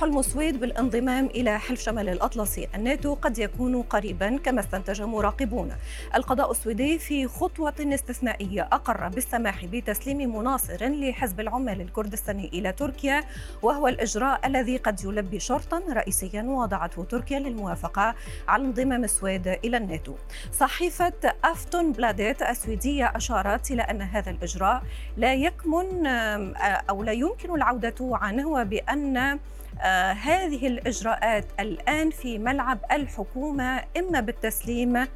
حلم السويد بالانضمام إلى حلف شمال الأطلسي. الناتو قد يكون قريبا كما استنتج مراقبون. القضاء السويدي في خطوة استثنائية أقر بالسماح بتسليم مناصر لحزب العمال الكردستاني إلى تركيا وهو الإجراء الذي قد يلبي شرطا رئيسيا وضعته تركيا للموافقة على انضمام السويد إلى الناتو. صحيفة أفتون بلاديت السويدية أشارت إلى أن هذا الإجراء لا يكمن أو لا يمكن العودة عنه وبأن آه هذه الإجراءات الآن في ملعب الحكومة إما بالتسليم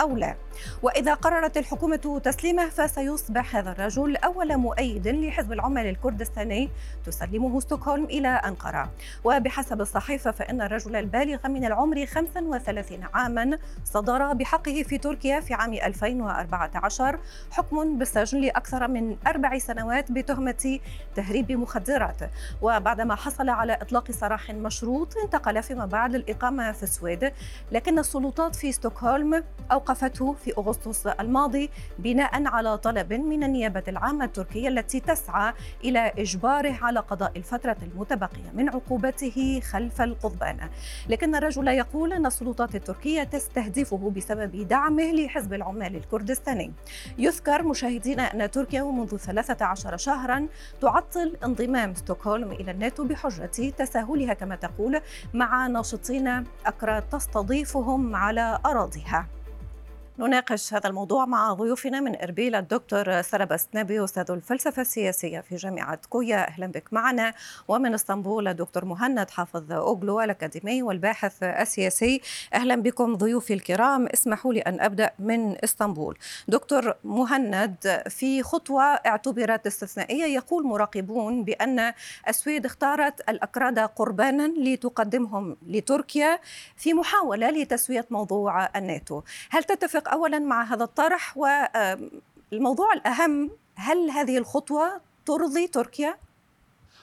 أو لا. وإذا قررت الحكومة تسليمه فسيصبح هذا الرجل أول مؤيد لحزب العمال الكردستاني تسلمه ستوكهولم إلى أنقرة. وبحسب الصحيفة فإن الرجل البالغ من العمر 35 عاما صدر بحقه في تركيا في عام 2014 حكم بالسجن لأكثر من أربع سنوات بتهمة تهريب مخدرات. وبعدما حصل على إطلاق سراح مشروط انتقل فيما بعد الإقامة في السويد. لكن السلطات في ستوكهولم أوقفته في أغسطس الماضي بناء على طلب من النيابة العامة التركية التي تسعى إلى إجباره على قضاء الفترة المتبقية من عقوبته خلف القضبان. لكن الرجل يقول أن السلطات التركية تستهدفه بسبب دعمه لحزب العمال الكردستاني. يذكر مشاهدينا أن تركيا منذ 13 شهرا تعطل انضمام ستوكهولم إلى الناتو بحجة تساهلها كما تقول مع ناشطين أكراد تستضيفهم على أراضيها. نناقش هذا الموضوع مع ضيوفنا من إربيل الدكتور سربس نبي أستاذ الفلسفة السياسية في جامعة كويا. أهلا بك معنا. ومن إسطنبول الدكتور مهند حافظ أوغلو الأكاديمي والباحث السياسي. أهلا بكم ضيوفي الكرام. اسمحوا لي أن أبدأ من إسطنبول. دكتور مهند في خطوة اعتبرت استثنائية يقول مراقبون بأن السويد اختارت الأكراد قربانا لتقدمهم لتركيا في محاولة لتسوية موضوع الناتو. هل تتفق أتفق اولا مع هذا الطرح والموضوع الأهم هل هذه الخطوة ترضي تركيا؟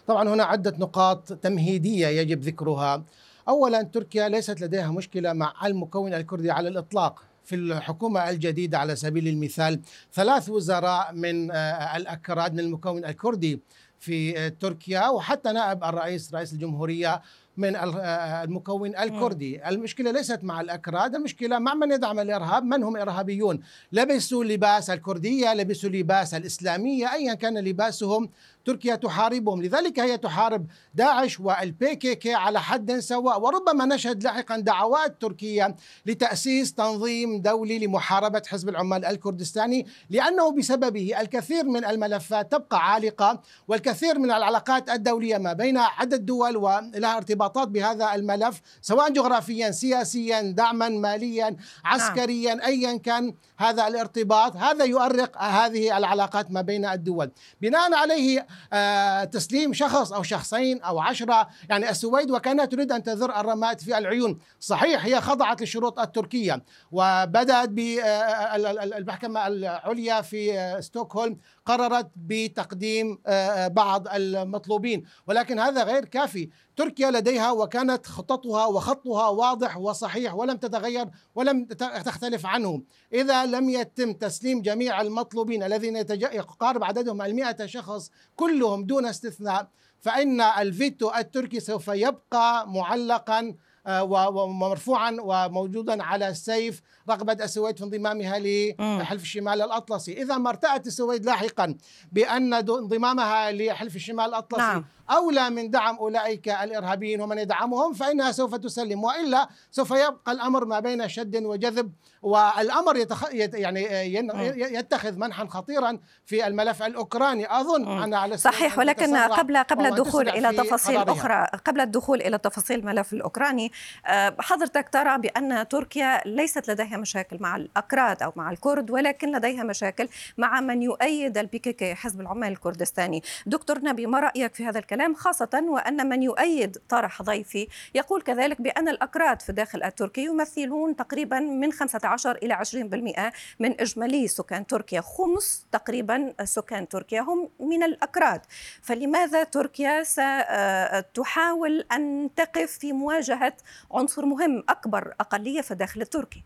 طبعا هنا عدة نقاط تمهيدية يجب ذكرها. اولا تركيا ليست لديها مشكلة مع المكون الكردي على الإطلاق. في الحكومة الجديدة على سبيل المثال ثلاث وزراء من الأكراد من المكون الكردي في تركيا وحتى نائب الرئيس رئيس الجمهورية من المكون الكردي. المشكلة ليست مع الأكراد المشكلة مع من يدعم الإرهاب. من هم إرهابيون؟ لبسوا لباس الكردية لبسوا لباس الإسلامية. أيا كان لباسهم تركيا تحاربهم. لذلك هي تحارب داعش والبي كي كي على حد سواء. وربما نشهد لاحقا دعوات تركيا لتأسيس تنظيم دولي لمحاربة حزب العمال الكردستاني لأنه بسببه الكثير من الملفات تبقى عالقة والكثير من العلاقات الدولية ما بين عدد دول ولها ارتباطات بهذا الملف سواء جغرافيا سياسيا دعما ماليا عسكريا نعم. أيا كان هذا الارتباط. هذا يؤرق هذه العلاقات ما بين الدول. بناء عليه آه، تسليم شخص أو شخصين أو عشرة. يعني السويد وكانت تريد أن تذر الرماد في العيون. صحيح هي خضعت للشروط التركية وبدأت بالمحكمة العليا في آه، ستوكهولم قررت بتقديم آه، بعض المطلوبين. ولكن هذا غير كافي. تركيا لديها وكانت خططها وخطها واضح وصحيح ولم تتغير ولم تختلف عنه. إذا لم يتم تسليم جميع المطلوبين الذين يقارب عددهم المئة شخص كلهم دون استثناء فإن الفيتو التركي سوف يبقى معلقا ومرفوعا وموجودا على السيف رغبة السويد في انضمامها لحلف الشمال الأطلسي. إذا ما ارتأت السويد لاحقا بأن انضمامها لحلف الشمال الأطلسي نعم. أولى من دعم أولئك الإرهابيين ومن يدعمهم فإنها سوف تسلم. وإلا سوف يبقى الأمر ما بين شد وجذب والأمر يتخ... يعني يتخذ منحا خطيرا في الملف الأوكراني. أظن أن على صحيح ولكن قبل قبل الدخول إلى تفاصيل أخرى قبل الدخول إلى تفاصيل الملف الأوكراني آه، حضرتك ترى بأن تركيا ليست لديها مشاكل مع الأكراد أو مع الكرد ولكن لديها مشاكل مع من يؤيد البيكيكي حزب العمال الكردستاني. دكتور نبي ما رأيك في هذا الكلام؟ خاصة وأن من يؤيد طرح ضيفي يقول كذلك بأن الأكراد في الداخل التركي يمثلون تقريبا من 15 إلى 20% من إجمالي سكان تركيا. خمس تقريبا سكان تركيا هم من الأكراد. فلماذا تركيا ستحاول أن تقف في مواجهة عنصر مهم أكبر أقلية في الداخل التركي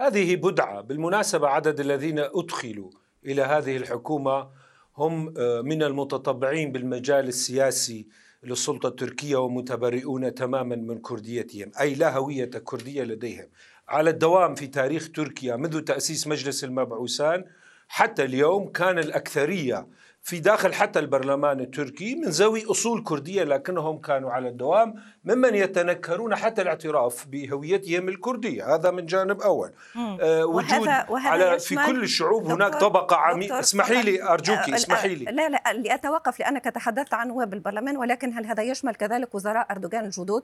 هذه بدعة. بالمناسبة عدد الذين أدخلوا إلى هذه الحكومة هم آه، من المتطبعين بالمجال السياسي للسلطة التركية ومتبرئون تماما من كرديتهم أي لا هوية كردية لديهم. على الدوام في تاريخ تركيا منذ تأسيس مجلس المبعوثان حتى اليوم كان الأكثرية في داخل حتى البرلمان التركي من ذوي أصول كردية لكنهم كانوا على الدوام ممن يتنكرون حتى الاعتراف بهويتهم الكردية. هذا من جانب أول. آه وجود وهذا وهذا على في كل الشعوب هناك طبقة عميقه اسمحي لي أرجوك آه، اسمحي لي. لا لا لأتوقف لأنك تحدثت عن نواب البرلمان ولكن هل هذا يشمل كذلك وزراء أردوغان الجدد؟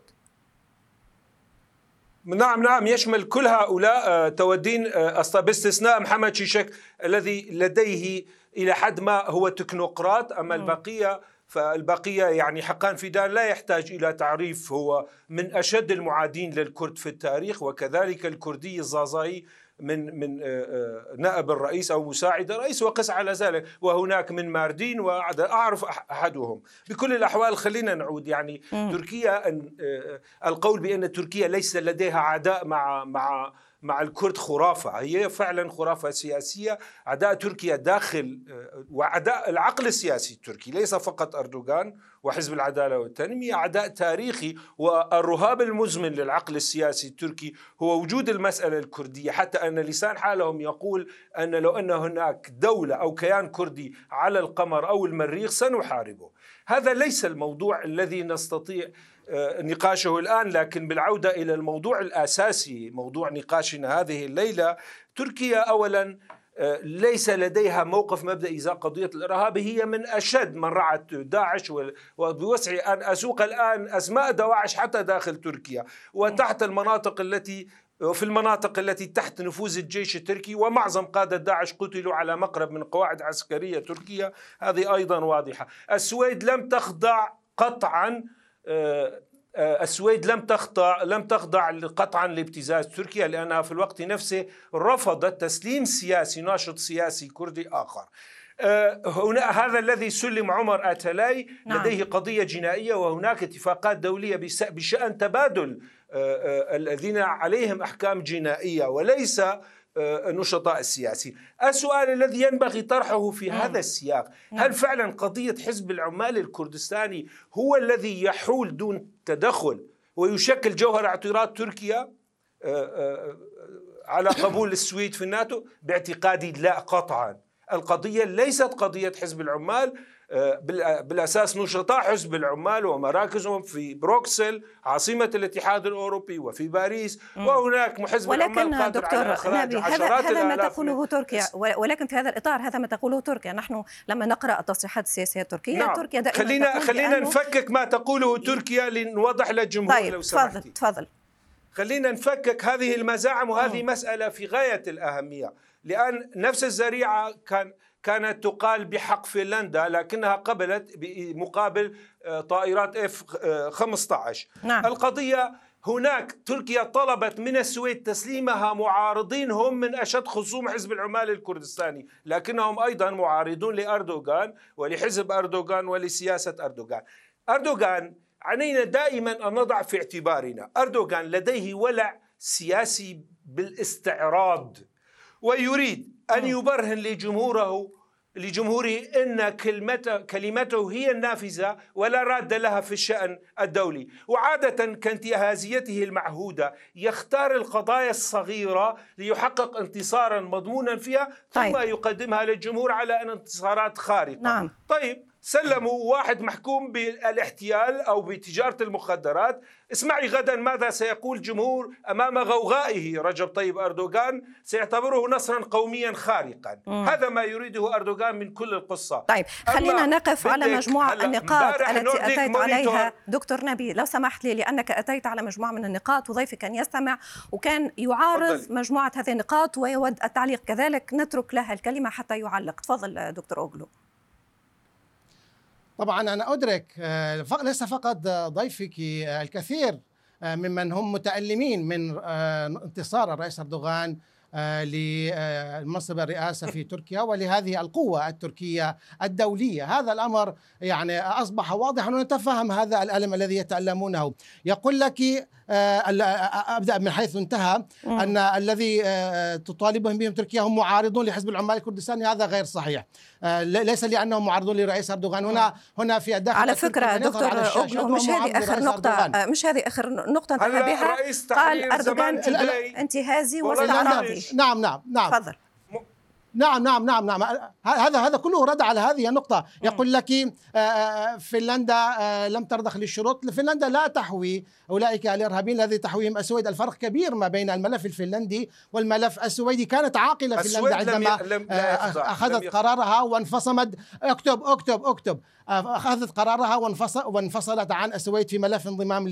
نعم نعم يشمل كل هؤلاء آه، تودين آه، باستثناء محمد شيشك الذي لديه إلى حد ما هو تكنوقراط أما البقية فالبقية يعني حقان فيدان لا يحتاج إلى تعريف هو من أشد المعادين للكرد في التاريخ وكذلك الكردي الزازاي من من آه، آه، نائب الرئيس أو مساعد الرئيس وقس على ذلك وهناك من ماردين واعرف أحدهم. بكل الأحوال خلينا نعود يعني تركيا آه، القول بأن تركيا ليس لديها عداء مع مع مع الكرد خرافة. هي فعلا خرافة سياسية. عداء تركيا داخل آه، وعداء العقل السياسي التركي ليس فقط أردوغان وحزب العدالة والتنمية. عداء تاريخي والرهاب المزمن للعقل السياسي التركي هو وجود المسألة الكردية. حتى أن لسان حالهم يقول أن لو أن هناك دولة أو كيان كردي على القمر أو المريخ سنحاربه. هذا ليس الموضوع الذي نستطيع نقاشه الآن لكن بالعودة إلى الموضوع الأساسي موضوع نقاشنا هذه الليلة تركيا اولا آه، ليس لديها موقف مبدئي ازاء قضية الإرهاب هي من أشد من رعت داعش وبوسعي أن أسوق الآن أسماء دواعش حتى داخل تركيا وتحت المناطق التي وفي المناطق التي تحت نفوذ الجيش التركي ومعظم قادة داعش قتلوا على مقرب من قواعد عسكرية تركية. هذه أيضا واضحة. السويد لم تخضع قطعا آه، آه، السويد لم تخضع لم تخضع قطعا لابتزاز تركيا لأنها في الوقت نفسه رفضت تسليم سياسي ناشط سياسي كردي آخر. آه، هنا هذا الذي سلم عمر آتلاي نعم. لديه قضية جنائية وهناك اتفاقات دولية بشأن تبادل الذين عليهم أحكام جنائية وليس النشطاء آه، السياسي السؤال الذي ينبغي طرحه في نعم. هذا السياق. هل فعلا قضية حزب العمال الكردستاني هو الذي يحول دون تدخل ويشكل جوهر اعتراض تركيا آه، آه، على قبول السويد في الناتو باعتقادي لا قطعا القضية ليست قضية حزب العمال بالأساس نشطاء حزب العمال ومراكزهم في بروكسل عاصمة الاتحاد الأوروبي وفي باريس وهناك حزب ولكن العمال دكتور نبي هذا هذا ما تقوله تركيا ولكن في هذا الإطار هذا ما تقوله تركيا. نحن لما نقرأ التصريحات السياسية التركية نعم. تركيا دائما خلينا خلينا نفكك ما تقوله تركيا لنوضح للجمهور طيب لو سمحتي. تفضل. تفضل خلينا نفكك هذه المزاعم وهذه مسألة في غاية الأهمية لأن نفس الزريعة كان كانت تقال بحق فنلندا لكنها قبلت بمقابل آه، طائرات إف 15 آه، نعم. القضية هناك تركيا طلبت من السويد تسليمها معارضين هم من أشد خصوم حزب العمال الكردستاني لكنهم أيضا معارضون لأردوغان ولحزب أردوغان ولسياسة أردوغان أردوغان علينا دائما أن نضع في اعتبارنا أردوغان لديه ولع سياسي بالاستعراض ويريد أن يبرهن لجمهوره لجمهوره إن كلمته كلمته هي النافذة ولا راد لها في الشأن الدولي، وعادة كانتهازيته المعهودة يختار القضايا الصغيرة ليحقق انتصارا مضمونا فيها ثم طيب. يقدمها للجمهور على أن انتصارات خارقة. نعم. طيب سلموا واحد محكوم بالاحتيال أو بتجارة المخدرات. اسمعي غدا ماذا سيقول جمهور أمام غوغائه رجب طيب أردوغان. سيعتبره نصرا قوميا خارقا. مم. هذا ما يريده أردوغان من كل القصة. طيب خلينا نقف على مجموعة النقاط التي أتيت عليها. دكتور نبي لو سمحت لي لأنك أتيت على مجموعة من النقاط وضيفي كان يستمع وكان يعارض فضل. مجموعة هذه النقاط ويود التعليق. كذلك نترك لها الكلمة حتى يعلق. تفضل دكتور أوغلو. طبعا أنا أدرك آه، ليس فقط ضيفك آه، الكثير آه، ممن هم متألمين من انتصار الرئيس أردوغان لمنصب الرئاسة في تركيا ولهذه القوة التركية الدولية. هذا الأمر يعني أصبح واضحا ونتفهم هذا الألم الذي يتألمونه. يقول لك آه، آه، أبدأ من حيث انتهى. أن الذي آه، تطالبهم بهم تركيا هم معارضون لحزب العمال الكردستاني هذا غير صحيح. آه، ليس لأنهم معارضون لرئيس أردوغان. هنا هنا في الداخل على يظهر دكتور هو مش هذه آخر لرئيس نقطة أردوغان. آه، مش هذه آخر نقطة انتهى بها؟ قال today. انتهازي واستعراضي. نعم نعم نعم. تفضل. نعم نعم نعم نعم. هذا هذا كله رد على هذه النقطة. يقول لك آه، آه، فنلندا آه، لم ترضخ للشروط. فنلندا لا تحوي أولئك الإرهابيين الذي تحويهم السويد. الفرق كبير ما بين الملف الفنلندي والملف السويدي. كانت عاقلة فنلندا عندما لم- أخذت. قرارها وانفصمت. اكتب اكتب اكتب. أخذت قرارها وانفصل وانفصلت عن السويد في ملف انضمام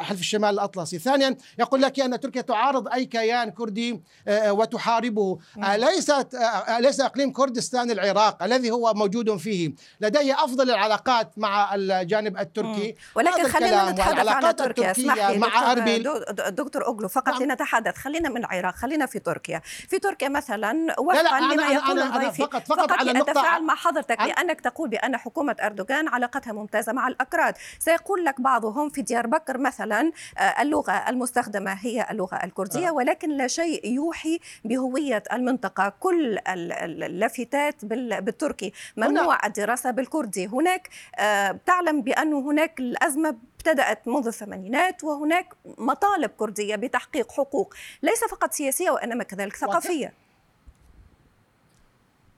حلف الشمال الأطلسي. ثانيا يقول لك أن تركيا تعارض أي كيان كردي آه، وتحاربه. آه، ليست آه، ليس إقليم كردستان العراق الذي هو موجود فيه؟ لديه أفضل العلاقات مع الجانب التركي. ولكن خلينا نتحدث عن تركيا. اسمح لي مع أربيل. دكتور أوغلو فقط نعم. لنتحدث. خلينا من العراق خلينا في تركيا. في تركيا مثلا لا، وفقا أنا- لما أنا- يقول أنا- ضيفي فقط- فقط على نقطة- لأتفاعل مع حضرتك لأنك تقول بأن حكومة أردوغان علاقتها ممتازة مع الأكراد. سيقول لك بعضهم في ديار بكر مثلا آه، اللغة المستخدمة هي اللغة الكردية آه. ولكن لا شيء يوحي بهوية المنطقة. كل ال- ال- اللافتات بال- بالتركي. ممنوع الدراسة بالكردي؟ هناك آه، تعلم بأن هناك الأزمة ابتدأت منذ الثمانينات وهناك مطالب كردية بتحقيق حقوق ليس فقط سياسية وإنما كذلك ثقافية.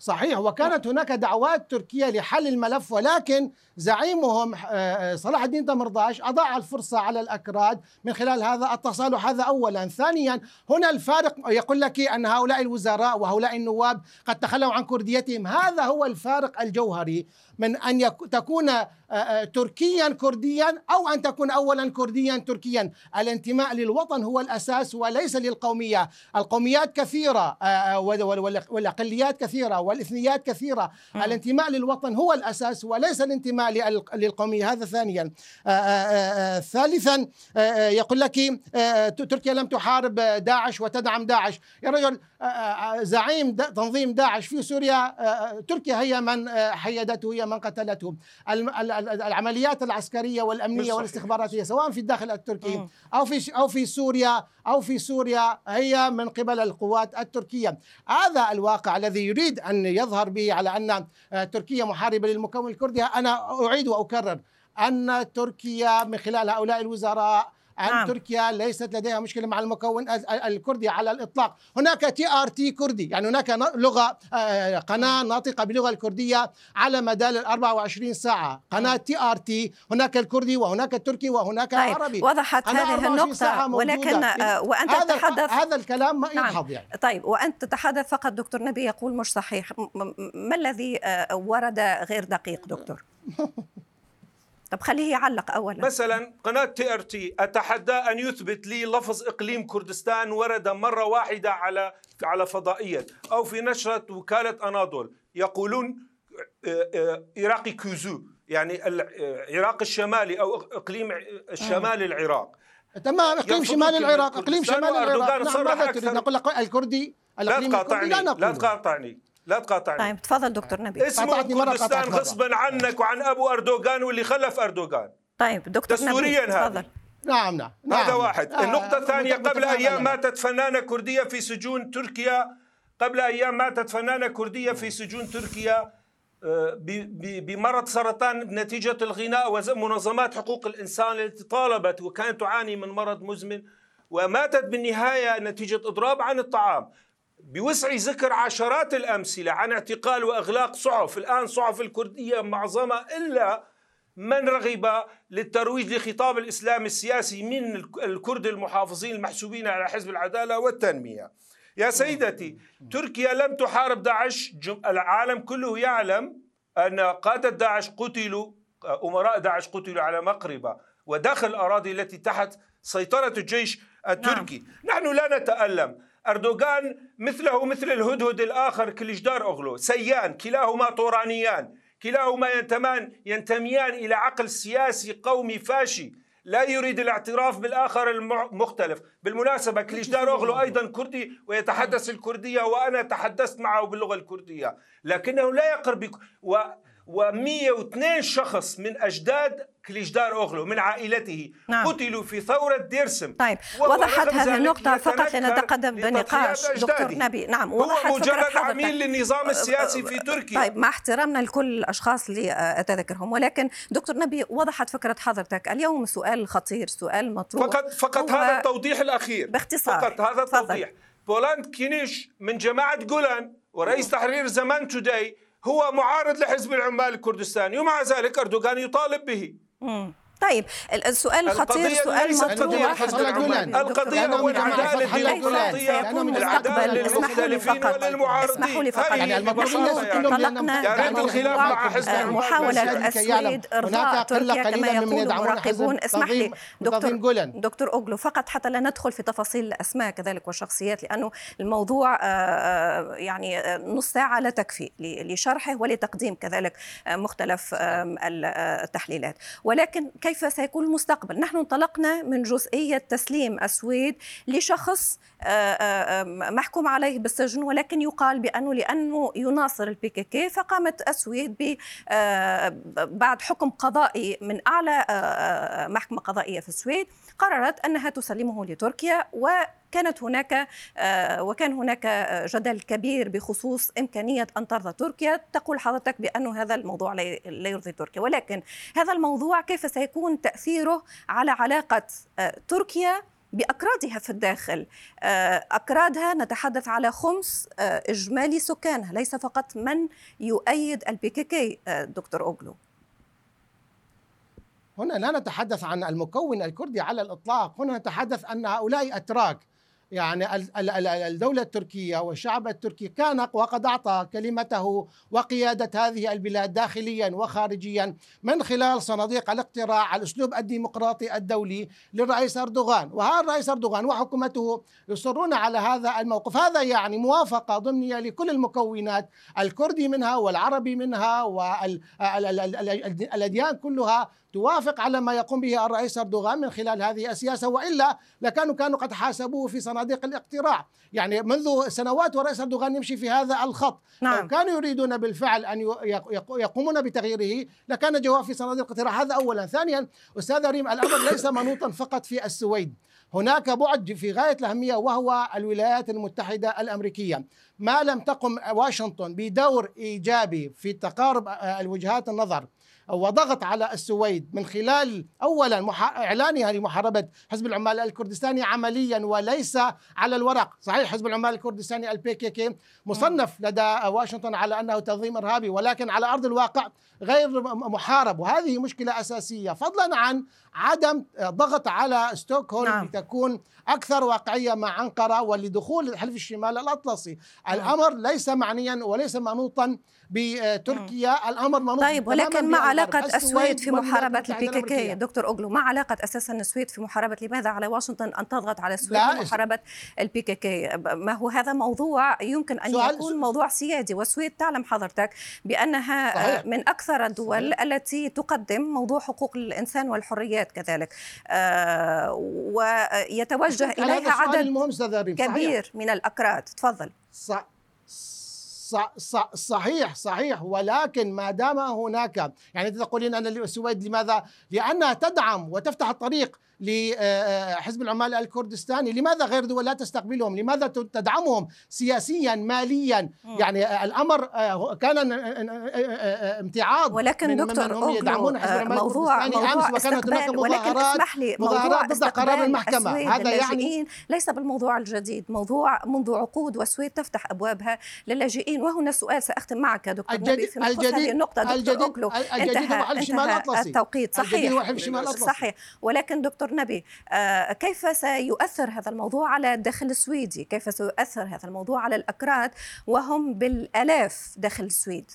صحيح. وكانت هناك دعوات تركية لحل الملف ولكن زعيمهم آه، صلاح الدين تمرداش أضاع الفرصة على الأكراد من خلال هذا التصالح هذا أولا. ثانيا هنا الفارق يقول لك أن هؤلاء الوزراء وهؤلاء النواب قد تخلوا عن كرديتهم. هذا هو الفارق الجوهري من أن تكون آه، آه، تركيا كرديا أو أن تكون أولا كرديا تركيا. الانتماء للوطن هو الأساس وليس للقومية. القوميات كثيرة آه، آه، وال- وال- وال- والأقليات كثيرة والإثنيات كثيرة. الانتماء للوطن هو الأساس وليس الانتماء لل- للقومية. هذا ثانيا. آه، آه، آه، ثالثا يقول لك تركيا لم تحارب داعش وتدعم داعش. يا رجل زعيم تنظيم داعش في سوريا تركيا هي من حيدته هي من قتلته. العمليات والأمنية صحيح. والاستخباراتية سواء في الداخل التركي. أو في أو في سوريا أو في سوريا هي من قبل القوات التركية. هذا الواقع الذي يريد أن يظهر به على أن آه، تركيا محاربة للمكون الكردي. أنا أعيد وأكرر أن تركيا من خلال هؤلاء الوزراء أن نعم. تركيا ليست لديها مشكلة مع المكون ال- ال- الكردي على الإطلاق. هناك TRT كردي. يعني هناك لغة آه، قناة ناطقة باللغة الكردية على مدار ال 24 ساعة. قناة TRT هناك الكردي وهناك التركي وهناك طيب العربي. وضحت هذه 24 ساعة النقطة. ولكن آه، وأنت هذا تتحدث هذا الكلام ما نعم. يعني. طيب وأنت تتحدث فقط دكتور نبي يقول مش صحيح. ما الذي آه، ورد غير دقيق دكتور؟ طب خليه يعلق أولا. مثلا قناة TRT أتحدى أن يثبت لي لفظ إقليم كردستان ورد مرة واحدة على على فضائية أو في نشرة وكالة أناضول. يقولون آه، آه، Irak'ın kuzeyi يعني العراق الشمالي أو إقليم الشمال العراق. تمام إقليم شمال العراق إقليم شمال العراق. نعم ماذا. تريد نقول لك الكردي لا الاقليم الكردي تقاطعني لا تقاطعني. لا تقاطعني. طيب تفضل دكتور نبي اسمه كردستان. غصبا عنك وعن أبو أردوغان واللي خلف أردوغان. طيب دكتور دستورياً نبي هذا. تفضل. نعم نعم. هذا نعم. واحد. آه، النقطة الثانية مت- قبل أيام أنا. ماتت فنانة كردية في سجون تركيا قبل أيام ماتت فنانة كردية في سجون تركيا آه، بمرض سرطان نتيجة الغناء ومنظمات حقوق الإنسان التي طالبت وكانت تعاني من مرض مزمن وماتت بالنهاية نتيجة إضراب عن الطعام. بوسع ذكر عشرات الأمثلة عن اعتقال وإغلاق صحف. الآن صحف الكردية معظمها إلا من رغب للترويج لخطاب الإسلام السياسي من الكرد المحافظين المحسوبين على حزب العدالة والتنمية. يا سيدتي تركيا لم تحارب داعش. العالم كله يعلم أن قادة داعش قتلوا أمراء داعش قتلوا على مقربة وداخل الأراضي التي تحت سيطرة الجيش التركي. نعم. نحن لا نتألم. أردوغان مثله مثل الهدهد الآخر كليجدار أغلو. سيان كلاهما طورانيان. كلاهما ينتمان ينتميان إلى عقل سياسي قومي فاشي. لا يريد الاعتراف بالآخر المختلف بالمناسبة كليجدار أغلو أيضا كردي ويتحدث الكردية وأنا تحدثت معه باللغة الكردية. لكنه لا يقر بك و و102 شخص من أجداد كليجدار أوغلو من عائلته نعم. قتلوا في ثورة ديرسم طيب وضحت هذه النقطة فقط لنتقدم بنقاش دكتور. نبي نعم هو وضحت فكرة مجرد. عميل للنظام السياسي في تركيا طيب مع احترامنا لكل الأشخاص اللي آه، أتذكرهم ولكن دكتور نبي وضحت فكرة حضرتك اليوم سؤال خطير سؤال مطروح فقط فقط هو هذا التوضيح الأخير باختصار. فقط هذا. التوضيح بولنت كينيش من جماعة جولان ورئيس تحرير زمان today هو معارض لحزب العمال الكردستاني ومع ذلك أردوغان يطالب به. طيب ال- السؤال القضية خطير سؤال مطروح. القضية هو العدالة المستقبل العدالة اسمحوا لي للمختلفين فقط. اسمحوا لي فقط. يعني يا ريت بموضوع، الخلاف مع حزب آه، محاولة. السويد إرضاء تركيا كما يقول المراقبون. اسمح لي دكتور. دكتور أوغلو فقط حتى لا ندخل في تفاصيل الأسماء كذلك والشخصيات لأنه الموضوع آه، آه، يعني نص ساعة لا تكفي لشرحه ولتقديم كذلك مختلف التحليلات. ولكن كيف سيكون المستقبل؟ نحن انطلقنا من جزئية تسليم السويد لشخص آه، آه، محكوم عليه بالسجن ولكن يقال بأنه لأنه يناصر البي كي كي فقامت السويد آه، بعد حكم قضائي من أعلى محكمة قضائية في السويد قررت أنها تسلمه لتركيا وكانت هناك آه، وكان هناك آه، جدل كبير بخصوص إمكانية أن ترضى تركيا. تقول حضرتك بأن هذا الموضوع لا يرضي تركيا. ولكن هذا الموضوع كيف سيكون تأثيره على علاقة آه، تركيا بأكرادها في الداخل؟ أكرادها نتحدث على خمس إجمالي سكانها. ليس فقط من يؤيد البي كي كي آه، دكتور أوغلو. هنا لا نتحدث عن المكون الكردي على الإطلاق، هنا نتحدث أن هؤلاء أتراك. يعني ال- ال- ال- الدولة التركية والشعب التركي كان وقد أعطى كلمته وقيادة هذه البلاد داخليا وخارجيا من خلال صناديق الاقتراع الأسلوب الديمقراطي الدولي للرئيس أردوغان. وهذا الرئيس أردوغان وحكومته يصرون على هذا الموقف. هذا يعني موافقة ضمنية لكل المكونات الكردي منها والعربي منها والأديان كلها توافق على ما يقوم به الرئيس أردوغان من خلال هذه السياسة وإلا لكانوا كانوا قد حاسبوه في صناديق الاقتراع. يعني منذ سنوات والرئيس أردوغان يمشي في هذا الخط. نعم. لو كانوا يريدون بالفعل أن يقومون بتغييره لكان جواب في صناديق الاقتراع. هذا أولا. ثانيا أستاذ ريم الأمر ليس منوطا فقط في السويد. هناك بعد في غاية الأهمية وهو الولايات المتحدة الأمريكية. ما لم تقم واشنطن بدور إيجابي في تقارب الوجهات النظر وضغط على السويد من خلال اولا مح... إعلانها لمحاربة حزب العمال الكردستاني عمليا وليس على الورق، صحيح حزب العمال الكردستاني البي كي كي مصنف لدى واشنطن على أنه تنظيم إرهابي ولكن على أرض الواقع غير محارب وهذه مشكلة أساسية فضلا عن عدم ضغط على ستوكهولم نعم. لتكون أكثر واقعية مع أنقرة ولدخول حلف الشمال الأطلسي، نعم. الأمر ليس معنيا وليس منوطا بتركيا الأمر منوط طيب ولكن ما علاقة السويد في محاربة البي كي كي؟ دكتور أوغلو ما علاقة أساسا السويد في محاربة لماذا؟ على واشنطن أن تضغط على السويد في محاربة البي كي. كي ما هو هذا موضوع يمكن أن يكون سؤال موضوع سيادي والسويد تعلم حضرتك بأنها صحيح. من أكثر الدول صحيح. التي تقدم موضوع حقوق الإنسان والحريات كذلك. آه ويتوجه إليها عدد كبير من الأكراد. تفضل. صح صحيح صحيح ولكن ما دام هناك يعني تقولين أن السويد لماذا؟ لأنها تدعم وتفتح الطريق لحزب العمال الكردستاني. لماذا غير دول لا تستقبلهم؟ لماذا تدعمهم سياسيا ماليا؟ يعني الأمر كان امتعاض ولكن من دكتور من يدعمون حزب العمال موضوع موضوع أمس وكانت هناك ولكن اسمح لي موضوع ضد قرار المحكمة. هذا يعني ليس بالموضوع الجديد موضوع منذ عقود والسويد تفتح أبوابها للاجئين. وهنا سؤال سأختم معك دكتور الجديد في هذه النقطة. دكتور الجديد اوكلو انتهى, انتهى التوقيت. صحيح. صحيح. ولكن دكتور نبي آه كيف سيؤثر هذا الموضوع على الداخل السويدي؟ كيف سيؤثر هذا الموضوع على الأكراد وهم بالألاف داخل السويد؟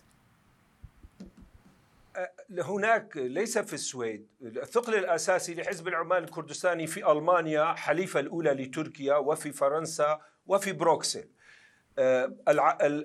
هناك ليس في السويد. الثقل الأساسي لحزب العمال الكردستاني في ألمانيا حليفة الأولى لتركيا وفي فرنسا وفي بروكسل.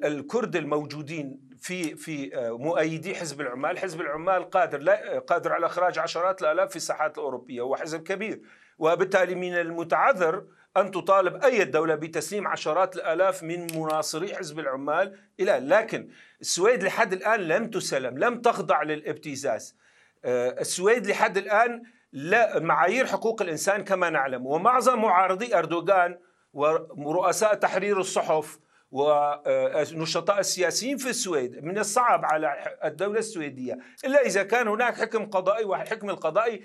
الكرد الموجودين في في مؤيدي حزب العمال، حزب العمال قادر لا قادر على إخراج عشرات الآلاف في الساحات الأوروبية. وهو حزب كبير. وبالتالي من المتعذر أن تطالب أي دولة بتسليم عشرات الآلاف من مناصري حزب العمال إلى. لكن السويد لحد الآن لم تسلم لم تخضع للابتزاز. آه، السويد لحد الآن لا معايير حقوق الإنسان كما نعلم. ومعظم معارضي أردوغان ورؤساء تحرير الصحف ونشطاء السياسيين في السويد من الصعب على الدولة السويدية. إلا إذا كان هناك حكم قضائي والحكم القضائي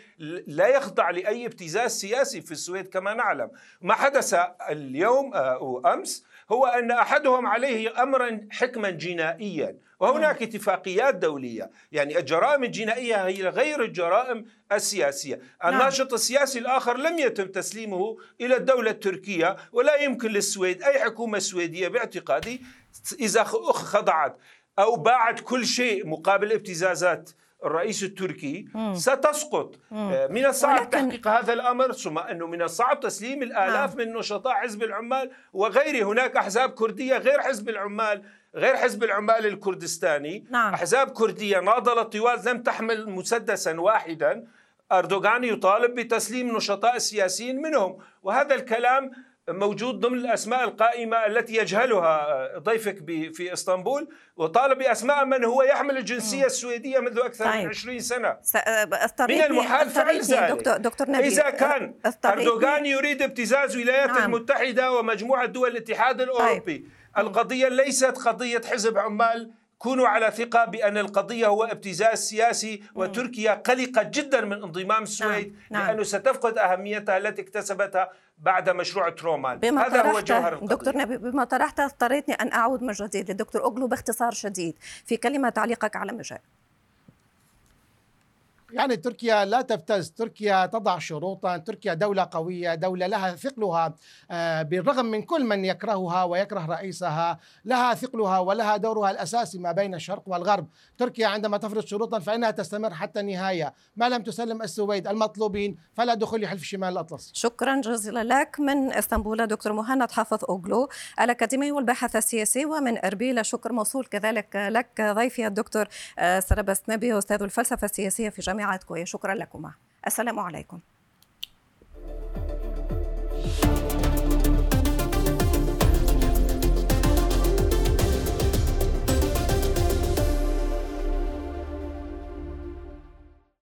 لا يخضع لأي ابتزاز سياسي في السويد كما نعلم. ما حدث اليوم أو أمس هو أن أحدهم عليه أمرا حكما جنائيا. وهناك اتفاقيات دولية. يعني الجرائم الجنائية هي غير الجرائم السياسية. نعم. الناشط السياسي الآخر لم يتم تسليمه إلى الدولة التركية ولا يمكن للسويد أي حكومة سويدية باعتقادي إذا خضعت أو باعت كل شيء مقابل ابتزازات الرئيس التركي مم. ستسقط مم. آه، من الصعب ولكن... تحقيق هذا الأمر ثم أنه من الصعب تسليم الآلاف نعم. من نشطاء حزب العمال وغيره هناك أحزاب كردية غير حزب العمال غير حزب العمال الكردستاني نعم. أحزاب كردية ناضلت طوال لم تحمل مسدسا واحدا أردوغان يطالب بتسليم نشطاء السياسيين منهم وهذا الكلام موجود ضمن الأسماء القائمة التي يجهلها ضيفك في إسطنبول وطالب بأسماء من هو يحمل الجنسية السويدية منذ أكثر طيب. من 20 سنه من المحال فعل ذلك دكتور, دكتور نبي إذا كان أردوغان يريد ابتزاز الولايات نعم. المتحدة ومجموعة دول الاتحاد الأوروبي طيب. القضية ليست قضية حزب عمال كونوا على ثقة بأن القضية هو ابتزاز سياسي وتركيا قلقة جدا من انضمام السويد نعم. نعم. لأنه ستفقد أهميتها التي اكتسبتها بعد مشروع ترومان بما هذا هو جوهر القضية. دكتور نبي بما طرحت اضطريتني أن أعود من جديد للدكتور أوغلو باختصار شديد في كلمة تعليقك على مجال يعني تركيا لا تبتز تركيا تضع شروطا. تركيا دولة قوية. دولة لها ثقلها. آه، بالرغم من كل من يكرهها ويكره رئيسها لها ثقلها ولها دورها الأساسي ما بين الشرق والغرب. تركيا عندما تفرض شروطا فإنها تستمر حتى النهاية. ما لم تسلم السويد المطلوبين فلا دخول لحلف شمال الأطلس شكرا جزيلا لك. من إسطنبول دكتور مهند حافظ أوغلو الأكاديمي والباحث السياسي ومن أربيل شكر موصول كذلك لك ضيفي الدكتور آه، سربس نبي أستاذ الفلسفة السياسية في جامعة كويا شكرا لكما السلام عليكم.